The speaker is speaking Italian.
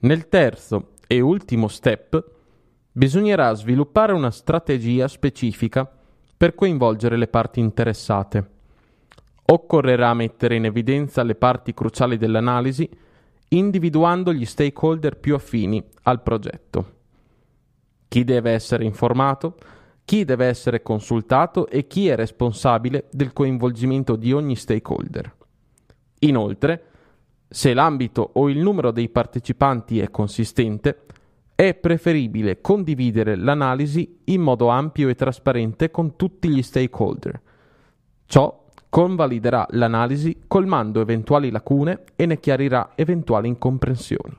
Nel terzo e ultimo step bisognerà sviluppare una strategia specifica per coinvolgere le parti interessate. Occorrerà mettere in evidenza le parti cruciali dell'analisi, individuando gli stakeholder più affini al progetto. Chi deve essere informato, chi deve essere consultato e chi è responsabile del coinvolgimento di ogni stakeholder. Inoltre, se l'ambito o il numero dei partecipanti è consistente, è preferibile condividere l'analisi in modo ampio e trasparente con tutti gli stakeholder. Ciò convaliderà l'analisi colmando eventuali lacune e ne chiarirà eventuali incomprensioni.